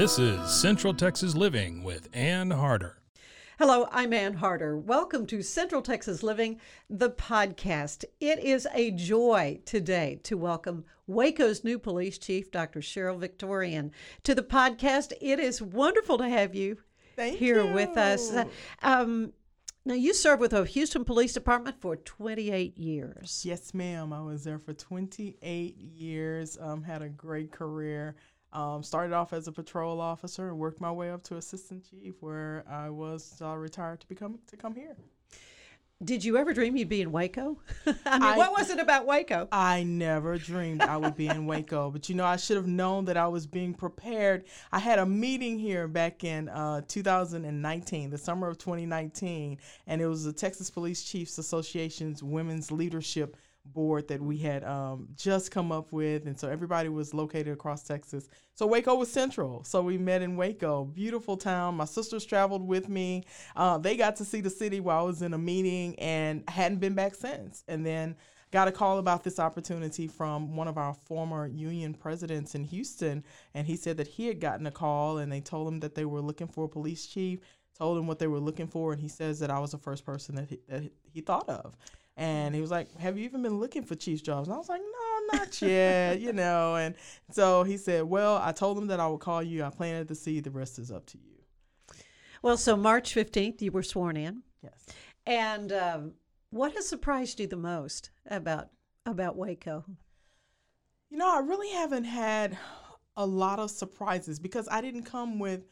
This is Central Texas Living with Ann Harder. Hello, I'm Ann Harder. Welcome to Central Texas Living, the podcast. It is a joy today to welcome Waco's new police chief, Dr. Cheryl Victorian, to the podcast. It is wonderful to have you Thank here you. with us. Um, now, you served with the Houston Police Department for 28 years. Yes, ma'am. I was there for 28 years. Um, had a great career. Um, started off as a patrol officer and worked my way up to assistant chief, where I was uh, retired to become to come here. Did you ever dream you'd be in Waco? I mean, I- what was it about Waco? I never dreamed I would be in Waco, but you know, I should have known that I was being prepared. I had a meeting here back in uh, 2019, the summer of 2019, and it was the Texas Police Chiefs Association's Women's Leadership Board that we had um, just come up with, and so everybody was located across Texas. So Waco was central. So we met in Waco, beautiful town. My sisters traveled with me. Uh, they got to see the city while I was in a meeting, and hadn't been back since. And then got a call about this opportunity from one of our former union presidents in Houston, and he said that he had gotten a call and they told him that they were looking for a police chief, told him what they were looking for, and he says that I was the first person that he, that he thought of. And he was like, Have you even been looking for chief jobs? And I was like, No, not yet, you know. And so he said, Well, I told him that I would call you. I planted the seed. The rest is up to you. Well, so March 15th, you were sworn in. Yes. And um, what has surprised you the most about about Waco? You know, I really haven't had a lot of surprises because I didn't come with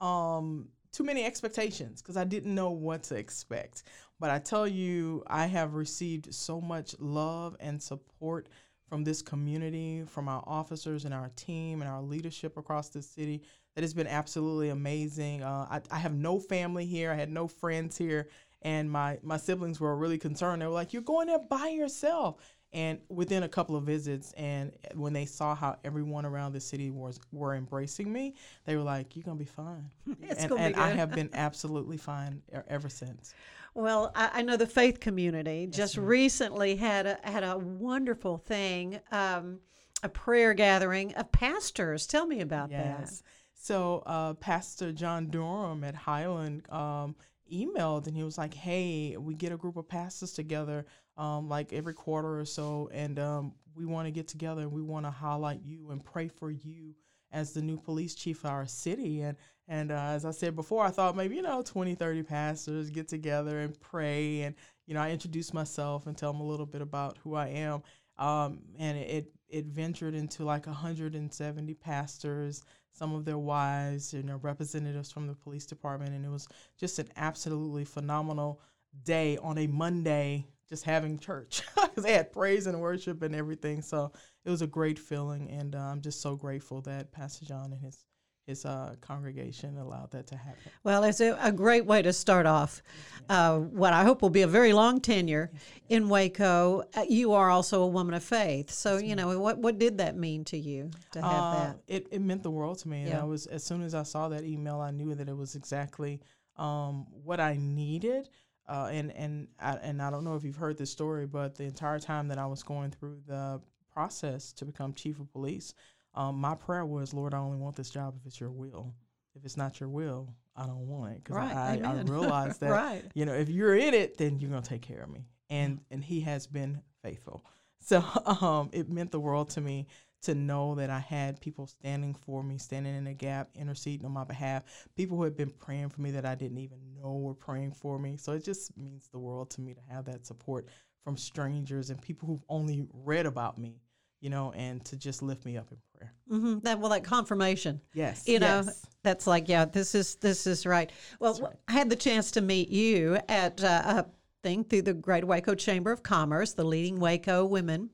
um, too many expectations because I didn't know what to expect. But I tell you, I have received so much love and support from this community, from our officers and our team and our leadership across the city that has been absolutely amazing. Uh, I, I have no family here, I had no friends here. And my, my siblings were really concerned. They were like, You're going there by yourself and within a couple of visits and when they saw how everyone around the city was were embracing me they were like you're gonna be fine It's and, gonna be and i have been absolutely fine ever since Well, I, I know the faith community just ma'am. recently had a had a wonderful thing, um, a prayer gathering of pastors. Tell me about that. yes so uh, pastor john durham at highland um, emailed and he was like hey we get a group of pastors together um, like every quarter or so and um, we want to get together and we want to highlight you and pray for you as the new police chief of our city. And and uh, as i said before i thought maybe you know 20 30 pastors get together and pray and you know i introduce myself and tell them a little bit about who i am. Um, and it it ventured into like 170 pastors some of their wives you know representatives from the police department. And it was just an absolutely phenomenal day on a monday just having church because they had praise and worship and everything so it was a great feeling and uh, i'm just so grateful that pastor john and his his uh, congregation allowed that to happen. Well, it's a, a great way to start off uh, what I hope will be a very long tenure in Waco. Uh, you are also a woman of faith, so you know what what did that mean to you to have Uh, that? It, it meant the world to me. And Yeah. I was as soon as I saw that email, I knew that it was exactly um, what I needed. Uh, and and I, and I don't know if you've heard this story, but the entire time that I was going through the process to become chief of police, um, my prayer was, Lord, I only want this job if it's Your will. If it's not Your will, I don't want it because Right, I, I amen. realized that Right. you know if you're in it, then you're gonna take care of me. And and He has been faithful. So um, it meant the world to me to know that I had people standing for me, standing in the gap, interceding on my behalf, people who had been praying for me that I didn't even know were praying for me. So it just means the world to me to have that support from strangers and people who've only read about me, you know, and to just lift me up in prayer. hmm That well, that confirmation. Yes. You know, yes, That's like, yeah, this is this is right. Well, right. I had the chance to meet you at uh, a thing through the Great Waco Chamber of Commerce, the leading Waco women,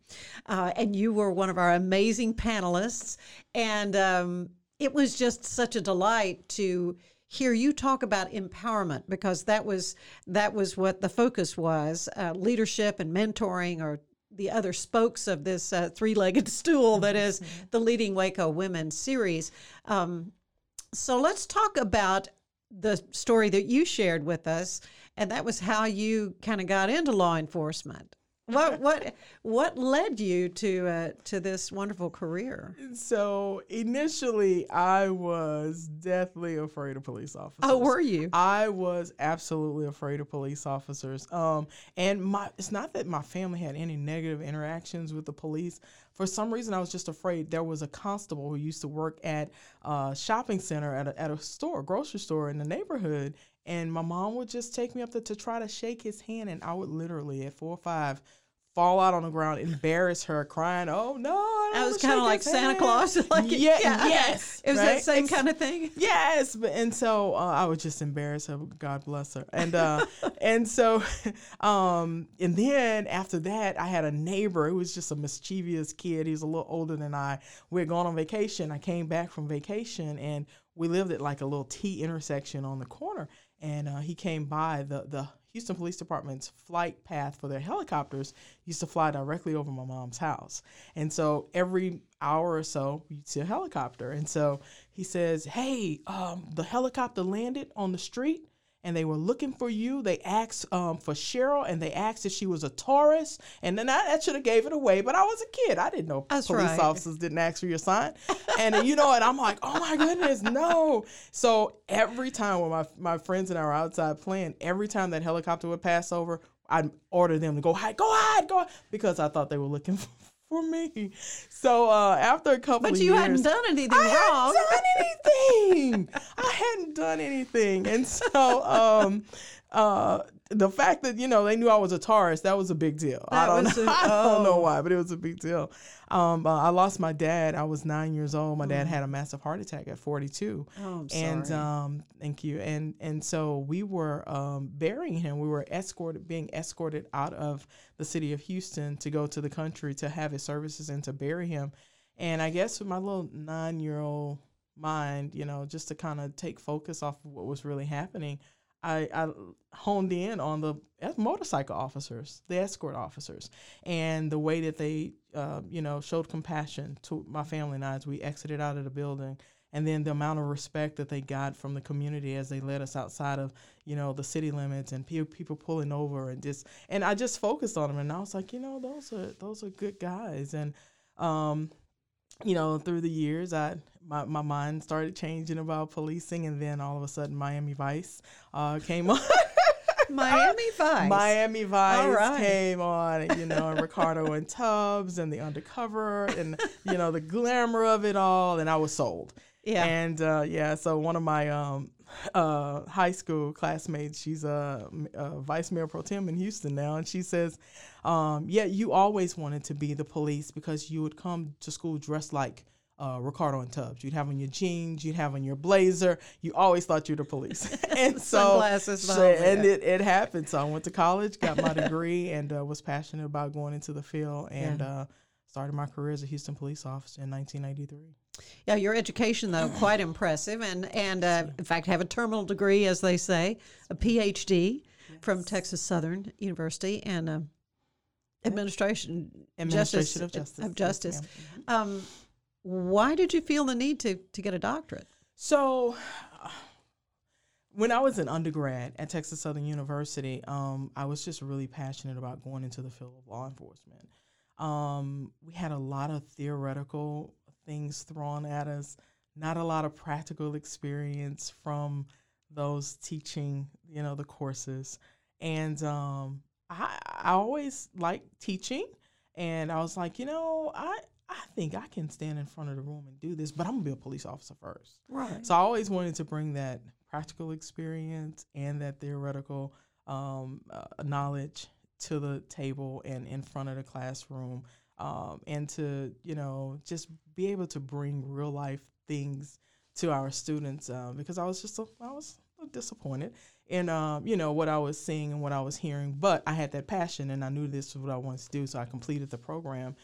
uh, and you were one of our amazing panelists, and um, it was just such a delight to hear you talk about empowerment because that was that was what the focus was uh, leadership and mentoring or the other spokes of this uh, three-legged stool that is mm-hmm. the leading waco women series um, so let's talk about the story that you shared with us and that was how you kind of got into law enforcement what what what led you to uh, to this wonderful career? So initially, I was deathly afraid of police officers. Oh, were you? I was absolutely afraid of police officers. Um, and my it's not that my family had any negative interactions with the police. For some reason, I was just afraid. There was a constable who used to work at a shopping center at a, at a store, grocery store in the neighborhood, and my mom would just take me up there to try to shake his hand, and I would literally at four or five fall out on the ground, embarrass her, crying, "Oh no!" I, was kind of like Santa hand. Claus, like yeah, yeah. yes, it was right? that same kind of thing. Yes, but and so uh, I would just embarrass her. God bless her, and uh, and so, um, and then after that, I had a neighbor who was just a mischievous kid. He was a little older than I. We had gone on vacation. I came back from vacation, and we lived at like a little T intersection on the corner. And uh, he came by the the Houston Police Department's flight path for their helicopters used to fly directly over my mom's house. And so every hour or so, you'd see a helicopter. And so he says, Hey, um, the helicopter landed on the street and they were looking for you. They asked um, for Cheryl, and they asked if she was a Taurus, and then I, that should have gave it away. But I was a kid; I didn't know That's police right. officers didn't ask for your sign. and you know, and I'm like, oh my goodness, no. So every time when my my friends and I were outside playing, every time that helicopter would pass over, I'd order them to go hide, go hide, go hide, because I thought they were looking for me. So uh, after a couple but of you years, hadn't done anything I wrong. hadn't done anything. I hadn't done anything, and so um, uh, the fact that you know they knew I was a Taurus, that was a big deal. That I don't know. A, oh. I don't know why, but it was a big deal. Um, uh, I lost my dad. I was nine years old. My dad mm. had a massive heart attack at 42. Oh, and um, thank you. And and so we were um, burying him. We were escorted, being escorted out of the city of Houston to go to the country to have his services and to bury him. And I guess with my little nine year old mind, you know, just to kind of take focus off of what was really happening. I, I honed in on the motorcycle officers, the escort officers, and the way that they, uh, you know, showed compassion to my family and I as we exited out of the building, and then the amount of respect that they got from the community as they led us outside of, you know, the city limits and pe- people pulling over and just, and I just focused on them, and I was like, you know, those are those are good guys, and um, you know, through the years, I my, my mind started changing about policing, and then all of a sudden, Miami Vice uh, came on. Miami Vice. Miami Vice right. came on, you know, and Ricardo and Tubbs and the undercover and you know the glamour of it all, and I was sold. Yeah. And uh, yeah, so one of my um, uh, high school classmates. She's a, a, vice mayor pro tem in Houston now, and she says, um, "Yeah, you always wanted to be the police because you would come to school dressed like." Uh, Ricardo and Tubbs. You'd have on your jeans, you'd have on your blazer. You always thought you were the police. and so, so and it, it happened. So I went to college, got my degree, and uh, was passionate about going into the field, and yeah. uh, started my career as a Houston police officer in 1993. Yeah, your education though quite impressive, and and uh, in fact have a terminal degree, as they say, a PhD yes. from Texas Southern University, and uh, administration, administration justice, of justice. Of justice. Yes, um, why did you feel the need to to get a doctorate? So. when I was an undergrad at Texas Southern University, um, I was just really passionate about going into the field of law enforcement. Um, we had a lot of theoretical things thrown at us, not a lot of practical experience from those teaching, you know, the courses. And um, I, I always liked teaching, and I was like, you know, I I think I can stand in front of the room and do this, but I'm gonna be a police officer first. Right. So I always wanted to bring that practical experience and that theoretical um, uh, knowledge to the table and in front of the classroom um, and to you know just be able to bring real life things to our students uh, because I was just a, I was disappointed in um, you know what I was seeing and what I was hearing. But I had that passion and I knew this was what I wanted to do, so I completed the program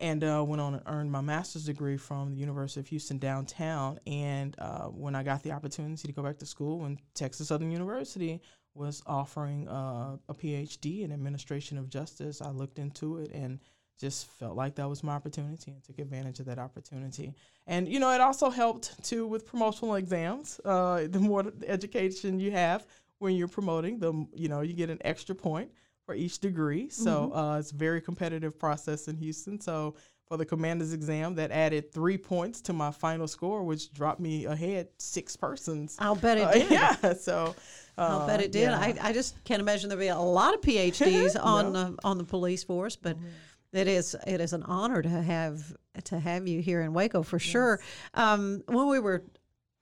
and uh, went on and earned my master's degree from the University of Houston downtown. And uh, when I got the opportunity to go back to school, when Texas Southern University was offering uh, a PhD in administration of justice, I looked into it and just felt like that was my opportunity and took advantage of that opportunity. And you know, it also helped too with promotional exams. Uh, the more education you have when you're promoting, the you know you get an extra point for each degree. So mm-hmm. uh, it's a very competitive process in Houston. So for the commander's exam, that added three points to my final score, which dropped me ahead six persons. I'll bet it uh, did. yeah. So uh, I'll bet it did. Yeah. I, I just can't imagine there'd be a lot of PhDs on no. on the police force, but. Mm-hmm. It is it is an honor to have to have you here in Waco for yes. sure. Um, when we were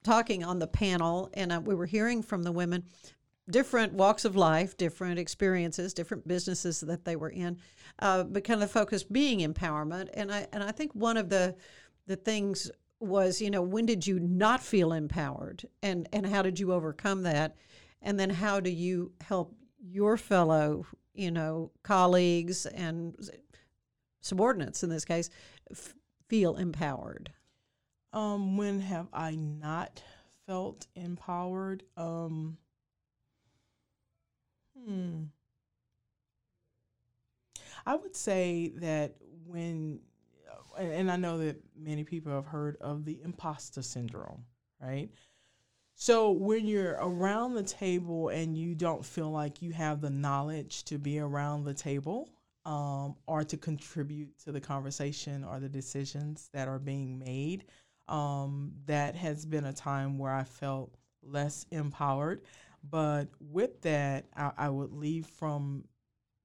talking on the panel and uh, we were hearing from the women, different walks of life, different experiences, different businesses that they were in, uh, but kind of the focus being empowerment. And I and I think one of the the things was, you know, when did you not feel empowered, and and how did you overcome that, and then how do you help your fellow, you know, colleagues and subordinates in this case f- feel empowered? Um, when have I not felt empowered? Um, Hmm. I would say that when, and I know that many people have heard of the imposter syndrome, right? So when you're around the table and you don't feel like you have the knowledge to be around the table um, or to contribute to the conversation or the decisions that are being made, um, that has been a time where I felt less empowered. But with that, I, I would leave from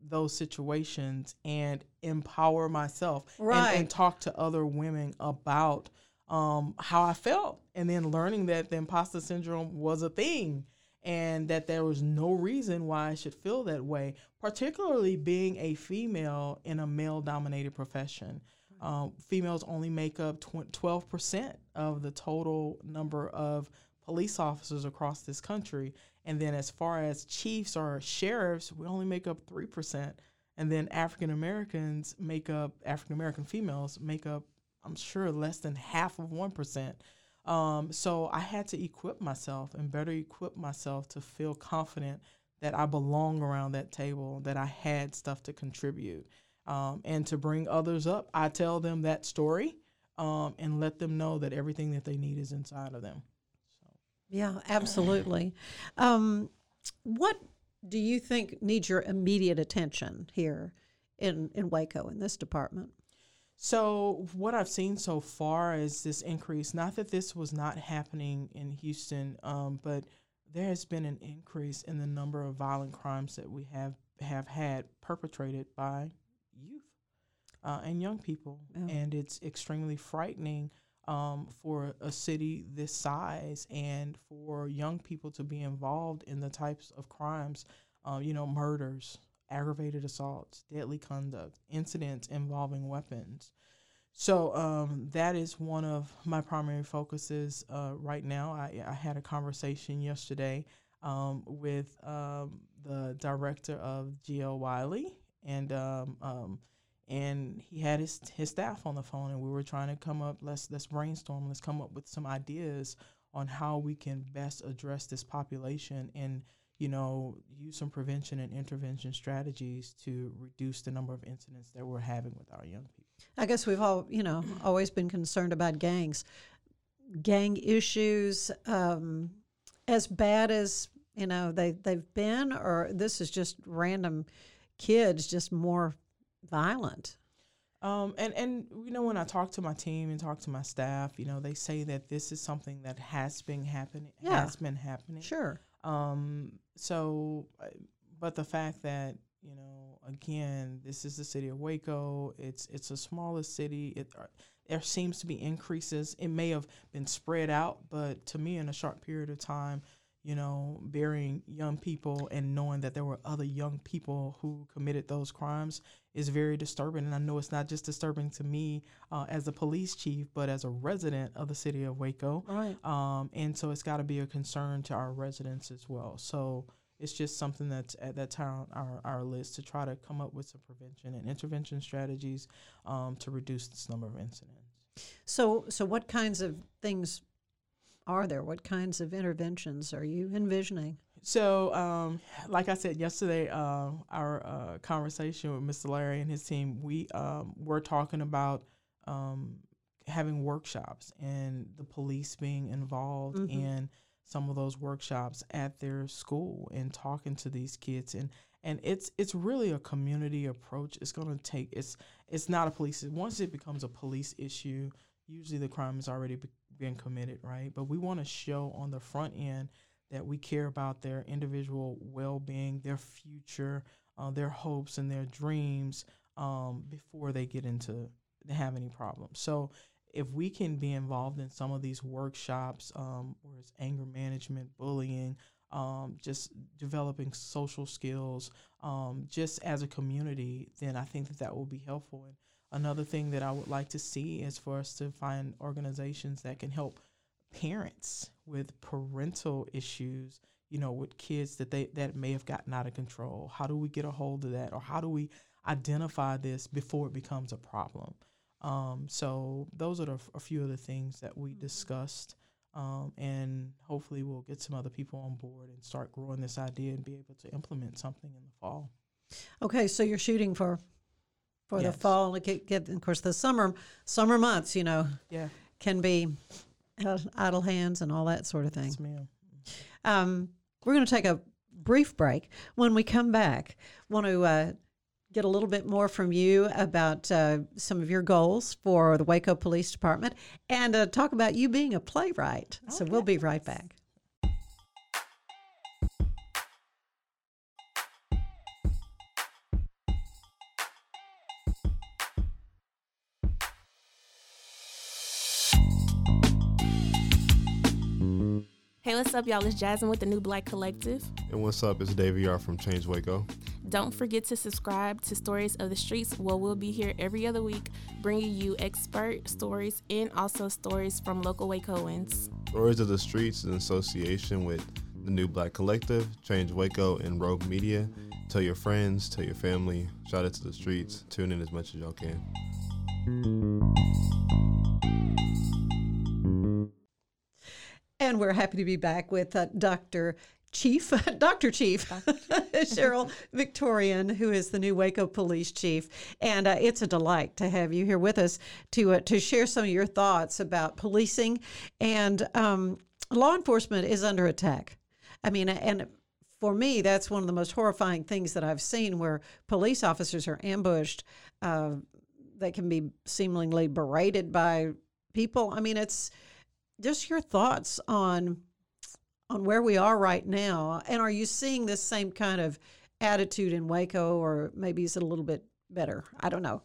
those situations and empower myself right. and, and, talk to other women about um, how I felt. And then learning that the imposter syndrome was a thing and that there was no reason why I should feel that way, particularly being a female in a male dominated profession. Um, females only make up tw- 12% of the total number of police officers across this country. And then as far as chiefs or sheriffs, we only make up 3%. And then African Americans make up, African American females make up, I'm sure, less than half of 1%. Um, so I had to equip myself and better equip myself to feel confident that I belong around that table, that I had stuff to contribute. Um, and to bring others up, I tell them that story um, and let them know that everything that they need is inside of them. Yeah, absolutely. Um, what do you think needs your immediate attention here in, in Waco in this department? So, what I've seen so far is this increase. Not that this was not happening in Houston, um, but there has been an increase in the number of violent crimes that we have have had perpetrated by youth uh, and young people, and it's extremely frightening um, for a city this size and for young people to be involved in the types of crimes, uh, you know, murders, aggravated assaults, deadly conduct, incidents involving weapons. So um, that is one of my primary focuses uh, right now. I, I, had a conversation yesterday um, with um, the director of GL Wiley and um, um, and he had his his staff on the phone and we were trying to come up let's let's brainstorm let's come up with some ideas on how we can best address this population and you know use some prevention and intervention strategies to reduce the number of incidents that we're having with our young people i guess we've all you know always been concerned about gangs gang issues um, as bad as you know they they've been or this is just random kids just more violent. Um, and and you know when I talk to my team and talk to my staff, you know they say that this is something that has been happening, yeah. has been happening. Sure. Um. So, uh, but the fact that you know again, this is the city of Waco. It's it's a smaller city. It uh, there seems to be increases. It may have been spread out, but to me, in a short period of time, you know, burying young people and knowing that there were other young people who committed those crimes is very disturbing. And I know it's not just disturbing to me uh, as a police chief, but as a resident of the city of Waco. Right. Um, and so it's got to be a concern to our residents as well. So it's just something that's at that time our, our list to try to come up with some prevention and intervention strategies um, to reduce this number of incidents. So, so what kinds of things are there? What kinds of interventions are you envisioning? So, um, like I said yesterday, uh, our uh, conversation with Mr. Larry and his team, we um, were talking about um, having workshops and the police being involved Mhm. in some of those workshops at their school and talking to these kids and and it's it's really a community approach. It's going to take it's it's not a police once it becomes a police issue. Usually the crime has already be, been committed, right? But we want to show on the front end that we care about their individual well-being, their future, uh, their hopes and their dreams um, before they get into to have any problems. So if we can be involved in some of these workshops, um, where it's anger management, bullying, um, just developing social skills, um, just as a community, then I think that that will be helpful. And another thing that I would like to see is for us to find organizations that can help parents with parental issues you know with kids that they that may have gotten out of control. How do we get a hold of that or how do we identify this before it becomes a problem? Um, so those are the, a few of the things that we discussed um, and hopefully we'll get some other people on board and start growing this idea and be able to implement something in the fall. Okay, so you're shooting for for the fall. and Get, get, of course, the summer summer months. You know, yeah can be uh, idle hands and all that sort of thing. yes ma'am Um, we're going to take a brief break. When we come back, want to uh, get a little bit more from you about uh, some of your goals for the Waco Police Department and uh, talk about you being a playwright. So we'll be right back. What's up, y'all? It's Jasmine with the New Black Collective. And what's up? It's Davey R from Change Waco. Don't forget to subscribe to Stories of the Streets, where we'll be here every other week bringing you expert stories and also stories from local Wacoans. Stories of the Streets in association with the New Black Collective, Change Waco, and Rogue Media. Tell your friends, tell your family, shout it to the streets, tune in as much as y'all can. And we're happy to be back with uh, Dr. Chief, Dr. Chief, Cheryl Victorian, who is the new Waco Police Chief, and uh, it's a delight to have you here with us to uh, to share some of your thoughts about policing and um, law enforcement is under attack. I mean, and for me, that's one of the most horrifying things that I've seen, where police officers are ambushed. Uh, they can be seemingly berated by people. I mean, it's just your thoughts on on where we are right now and are you seeing this same kind of attitude in Waco or maybe is it a little bit better I don't know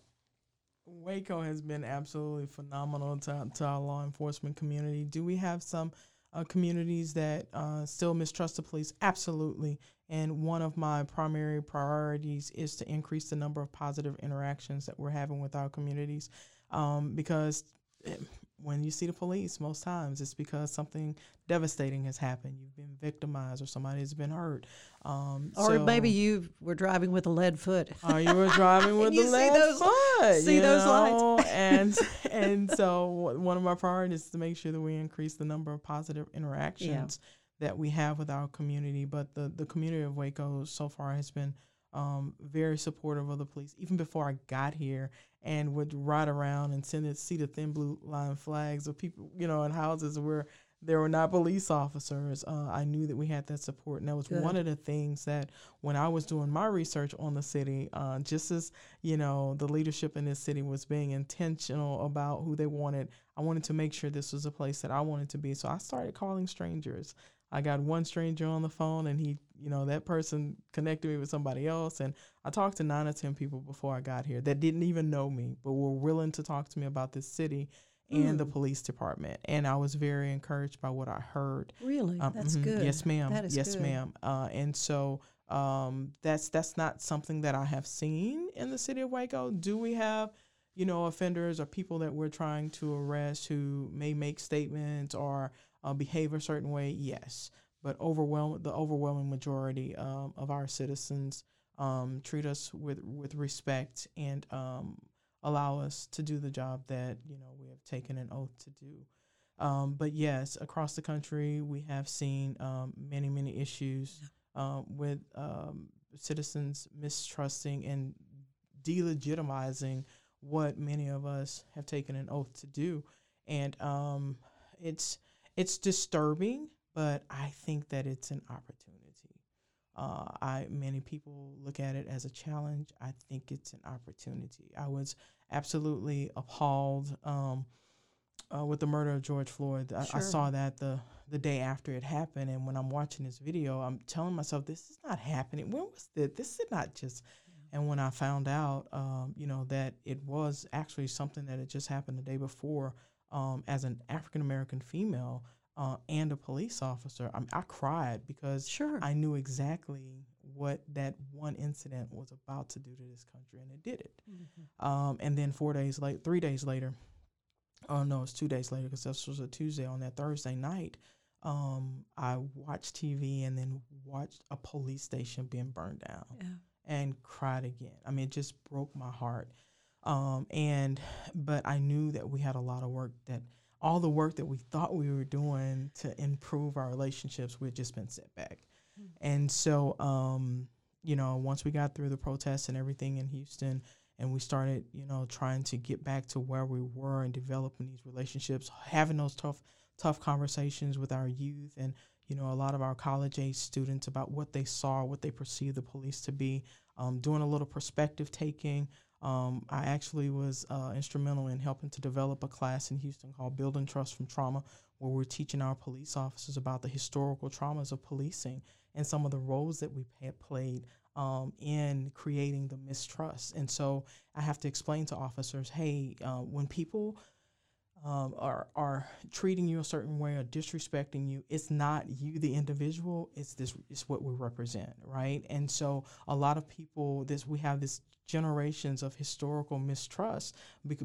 Waco has been absolutely phenomenal to, to our law enforcement community. Do we have some uh, communities that uh, still mistrust the police? Absolutely. And one of my primary priorities is to increase the number of positive interactions that we're having with our communities. Um, because eh, when you see the police, most times it's because something devastating has happened. You've been victimized or somebody has been hurt. Um, or maybe you were driving with a lead foot or you were driving with see lead those- foot, see those lights. and and so one of my priorities is to make sure that we increase the number of positive interactions that we have with our community. But the the community of Waco so far has been um, very supportive of the police, even before I got here, and would ride around and send it, see the thin blue line flags of people, you know, in houses where there were not police officers. Uh, I knew that we had that support, and that was Good. one of the things that when I was doing my research on the city, uh, just as you know, the leadership in this city was being intentional about who they wanted. I wanted to make sure this was a place that I wanted to be, so I started calling strangers. I got one stranger on the phone, and he, you know, that person connected me with somebody else, and I talked to nine or ten people before I got here that didn't even know me, but were willing to talk to me about this city. and the Mm. police department. And I was very encouraged by what I heard. Really? Um, That's mhm. good. Yes, ma'am. That is yes, good. ma'am. Uh, and so um, that's that's not something that I have seen in the city of Waco. Do we have, you know, offenders or people that we're trying to arrest who may make statements or uh, behave a certain way? Yes, but overwhelm the overwhelming majority um, of our citizens um, treat us with with respect and um, allow us to do the job that you know we have taken an oath to do. Um, but yes, across the country, we have seen um, many, many issues uh, with um, citizens mistrusting and delegitimizing what many of us have taken an oath to do, and um, it's it's disturbing. But I think that it's an opportunity. Uh, I many people look at it as a challenge. I think it's an opportunity. I was absolutely appalled. Um, uh, with the murder of George Floyd. I, I saw that the the day after it happened, and when I'm watching this video, I'm telling myself, "This is not happening. When was this? This is not just." And when I found out, um, you know, that it was actually something that had just happened the day before, um, as an African American female uh, and a police officer, I, I cried because Sure. I knew exactly what that one incident was about to do to this country, and it did it. Mm-hmm. Um, and then four days later, three days later, oh no, it's two days later because this was a Tuesday. On that Thursday night, um, I watched TV and then watched a police station being burned down yeah. and cried again. I mean, it just broke my heart. Um, and but I knew that we had a lot of work that all the work that we thought we were doing to improve our relationships, we had just been set back. And so, um, you know, once we got through the protests and everything in Houston, and we started, you know, trying to get back to where we were and developing these relationships, having those tough, tough conversations with our youth and, you know, a lot of our college age students about what they saw, what they perceived the police to be, um, doing a little perspective taking. Um, I actually was uh, instrumental in helping to develop a class in Houston called Building Trust from Trauma, where we're teaching our police officers about the historical traumas of policing and some of the roles that we had played um, in creating the mistrust. And so I have to explain to officers, hey, uh, when people um, are are treating you a certain way or disrespecting you, it's not you, the individual. It's this. It's what we represent, right? And so a lot of people, this we have this generations of historical mistrust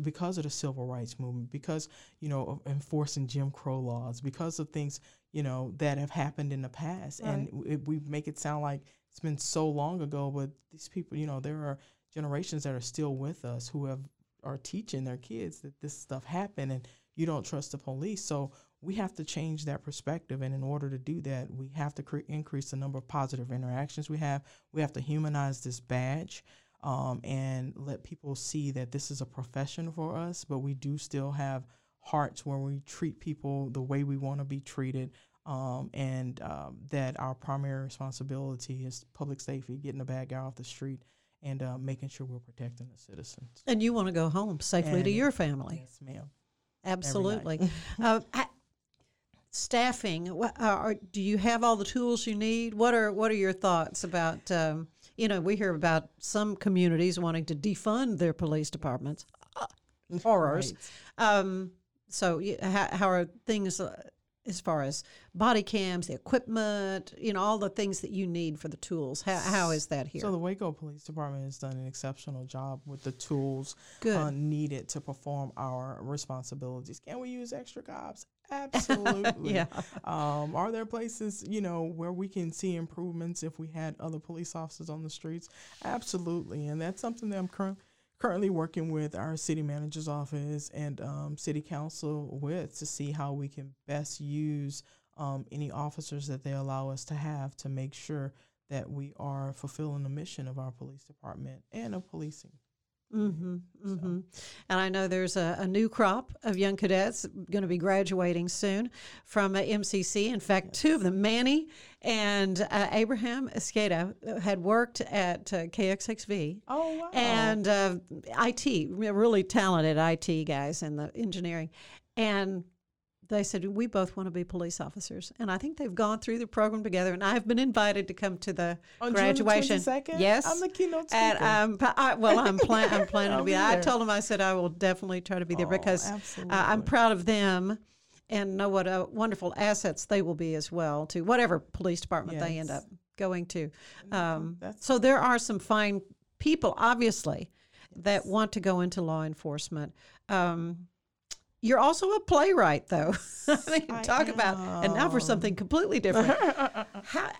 because of the civil rights movement, because you know of enforcing Jim Crow laws, because of things you know that have happened in the past, and it, we make it sound like it's been so long ago, but these people, you know, there are generations that are still with us who have are teaching their kids that this stuff happened and you don't trust the police. So we have to change that perspective. And in order to do that, we have to cre- increase the number of positive interactions we have. We have to humanize this badge um, and let people see that this is a profession for us, but we do still have hearts where we treat people the way we want to be treated. Um, and um, that our primary responsibility is public safety, getting the bad guy off the street, and uh, making sure we're protecting the citizens. And you want to go home safely to your family. Yes, ma'am. Absolutely. uh, I- staffing. wha- uh, are, do you have all the tools you need? What are What are your thoughts about? Um, you know, we hear about some communities wanting to defund their police departments. Uh, horrors. Um, so, how, how are things as far as body cams, the equipment? You know, all the things that you need for the tools. How, how is that here? So the Waco Police Department has done an exceptional job with the tools Good. uh, needed to perform our responsibilities. Can we use extra cops? Absolutely. Yeah. Um, are there places, you know, where we can see improvements if we had other police officers on the streets? Absolutely. And that's something that I'm current, currently working with our city manager's office and um, city council with to see how we can best use um, any officers that they allow us to have to make sure that we are fulfilling the mission of our police department and of policing. Mm-hmm, mm-hmm. And I know there's a, a new crop of young cadets going to be graduating soon from uh, MCC. In fact, two of them, Manny and uh, Abraham Escada, uh, had worked at uh, KXXV. Oh, wow. And uh, IT, really talented IT guys in the engineering. And they said we both want to be police officers, and I think they've gone through the program together. And I've been invited to come to the On graduation. June 22nd, Yes, I'm the keynote speaker. and um, I, well, I'm, plan- I'm planning to be. be I told them I said I will definitely try to be there Oh, because uh, I'm proud of them and know what uh, wonderful assets they will be as well to whatever police department they end up going to. Um, so there are some fine people, obviously, that want to go into law enforcement. Um, you're also a playwright, though. I mean, I talk about and now for something completely different. How,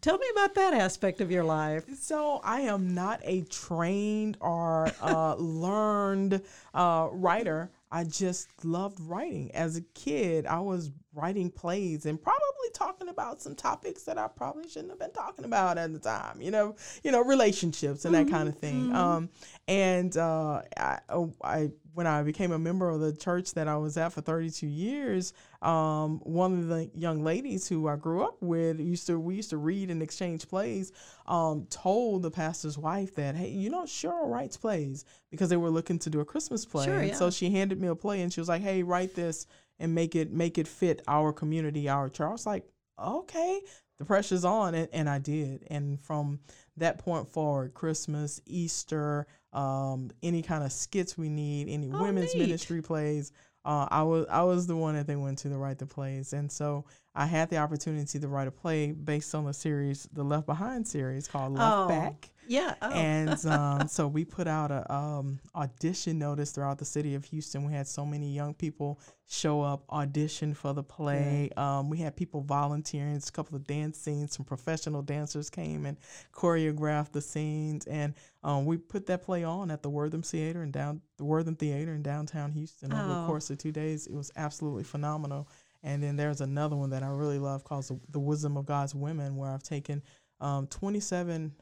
tell me about that aspect of your life. So I am not a trained or uh, learned uh, writer. I just loved writing. As a kid, I was writing plays and probably talking about some topics that I probably shouldn't have been talking about at the time. You know, you know, relationships and that kind of thing. Um, and uh, I, oh, I, when I became a member of the church that I was at for 32 years, um, one of the young ladies who I grew up with used to we used to read and exchange plays. Um, told the pastor's wife that hey, you know Cheryl writes plays because they were looking to do a Christmas play. Sure, and yeah. So she handed me a play and she was like, hey, write this and make it make it fit our community, our church. I was like, okay, the pressure's on, and, and I did. And from that point forward, Christmas, Easter, um, any kind of skits we need, any Oh, women's neat. ministry plays, uh, I was I was the one that they went to to write the plays, and so I had the opportunity to write a play based on the series, the Left Behind series called Left Oh. Back. Yeah. Oh. And um, so we put out a um, audition notice throughout the city of Houston. We had so many young people show up, audition for the play. Um, we had people volunteering. It's a couple of dance scenes. Some professional dancers came and choreographed the scenes. And um, we put that play on at the Wortham Theater and down the Wortham Theater in downtown Houston over Oh. the course of two days. It was absolutely phenomenal. And then there's another one that I really love called the, the Wisdom of God's Women, where I've taken um, 27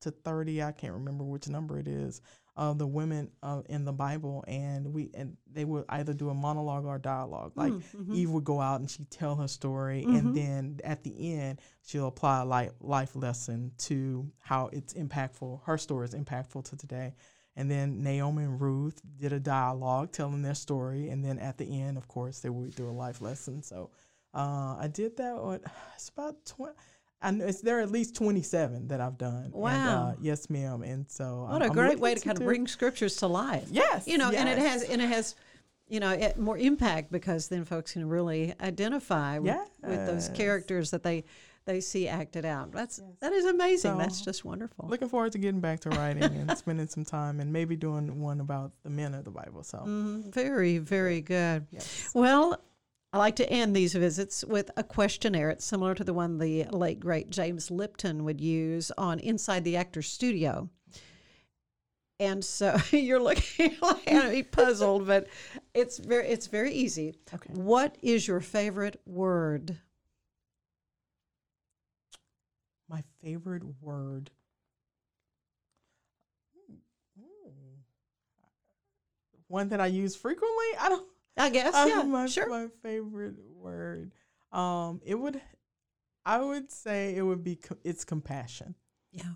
to 30 i can't remember which number it is of the women uh, in the bible and we and they would either do a monologue or a dialogue. Like Mm-hmm. eve would go out and she'd tell her story and then at the end she'll apply a life, life lesson to how it's impactful her story is impactful to today. And then naomi and ruth did a dialogue telling their story and then at the end of course they would do a life lesson. So uh, i did that what it's about 20 I know it's there are at least 27 that I've done. And, Wow. uh, yes, ma'am. And so What I'm- a I'm great way to looking kind of bring scriptures to life. Yes, You know, and it has and it has you know, it, more impact because then folks can really identify with, with those characters that they they see acted out. That's that is amazing. So, That's just wonderful. Looking forward to getting back to writing and spending some time and maybe doing one about the men of the Bible. So Mhm. Very, very good. yes. Well, I like to end these visits with a questionnaire. It's similar to the one the late great James Lipton would use on Inside the Actor's Studio. And so you're looking at me puzzled, but it's very it's very easy. Okay. What is your favorite word? My favorite word. Hmm. Hmm. One that I use frequently. I don't. I guess, Uh, yeah, my, sure. my favorite word. Um, it would. I would say it would be. co- It's compassion. yeah,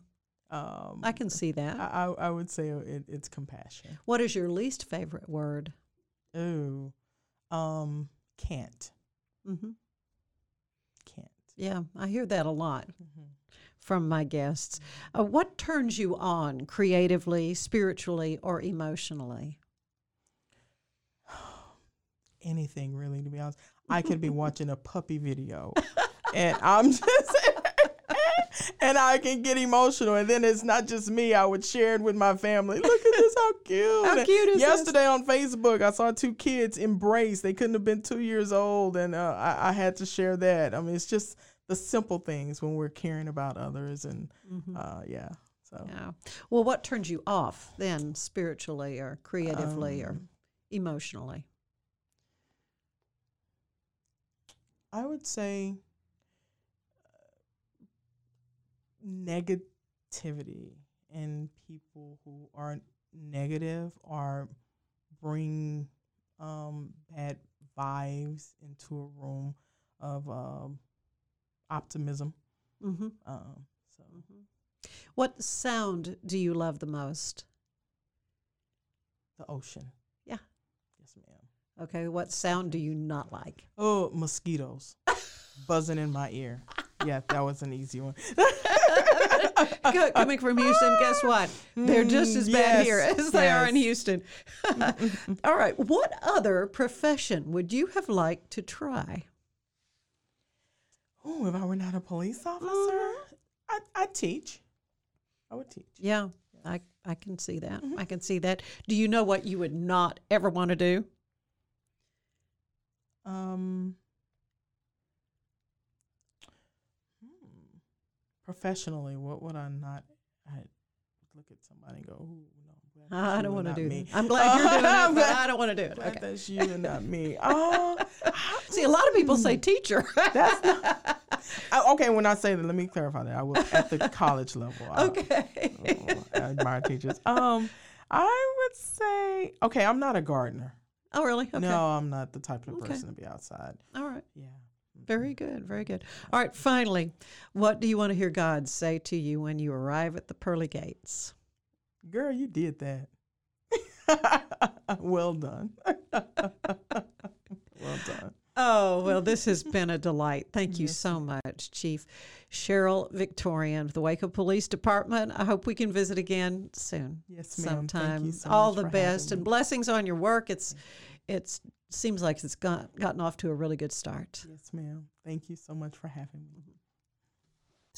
Um, I can see that. I, I, I would say it, it's compassion. what is your least favorite word? Ooh, um, can't, hmm can't. Yeah, I hear that a lot Mhm. from my guests. Uh, what turns you on creatively, spiritually, or emotionally? Anything really, to be honest. I could be watching a puppy video, and I'm just. And I can get emotional, and then it's not just me. I would share it with my family. Look at this, how cute! How cute is this? Yesterday on Facebook, I saw two kids embrace. They couldn't have been two years old, and uh, I, I had to share that. I mean, it's just the simple things when we're caring about others, and uh, yeah. So Yeah. Well, what turns you off then, spiritually or creatively or Um, emotionally? I would say uh, negativity and people who are negative or bring um, bad vibes into a room of um, optimism. Mm-hmm. Um, so What sound do you love the most? the ocean. Yes. Okay, what sound do you not like? Oh, mosquitoes buzzing in my ear. Yeah, that was an easy one. Coming from Houston, guess what? They're just as bad mm, yes, here as they are in. Houston. All right, what other profession would you have liked to try? Oh, if I were not a police officer, uh-huh. I I teach. I would teach. Yeah, I, I can see that. Mm-hmm. I can see that. Do you know what you would not ever want to do? Um, hmm. professionally, what would I not? I look at somebody and go, "Ooh, no, I don't want to do me." that. I'm glad you're doing it, I'm but I don't want to do it. glad Okay. that's you and not me. Oh, See, a lot of people say teacher. that's not. I, okay, when I say that, let me clarify that. I was at the college level. I- okay. oh, I admire teachers. Um, I would say, okay, I'm not a gardener. Oh, really? Okay. No, I'm not the type of Okay. person to be outside. All right. Yeah. Very mm-hmm. good. Very good. All right. Finally, what do you want to hear God say to you when you arrive at the pearly gates? Girl, you did that. well done. well done. Oh, well, this has been a delight. Thank you Yes, so much, Chief Cheryl Victorian of the Waco Police Department. I hope we can visit again soon. Yes, ma'am. Thank Sometime. you so All the best and me. blessings on your work. It's it's seems like it's got, gotten off to a really good start. Yes, ma'am. Thank you so much for having me.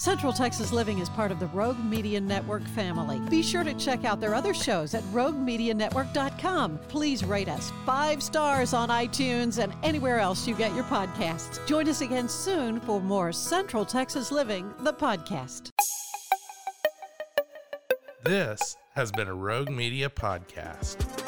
Central Texas Living is part of the Rogue Media Network family. Be sure to check out their other shows at roguemedianetwork.com. Please rate us five stars on iTunes and anywhere else you get your podcasts. Join us again soon for more Central Texas Living, the podcast. This has been a Rogue Media podcast.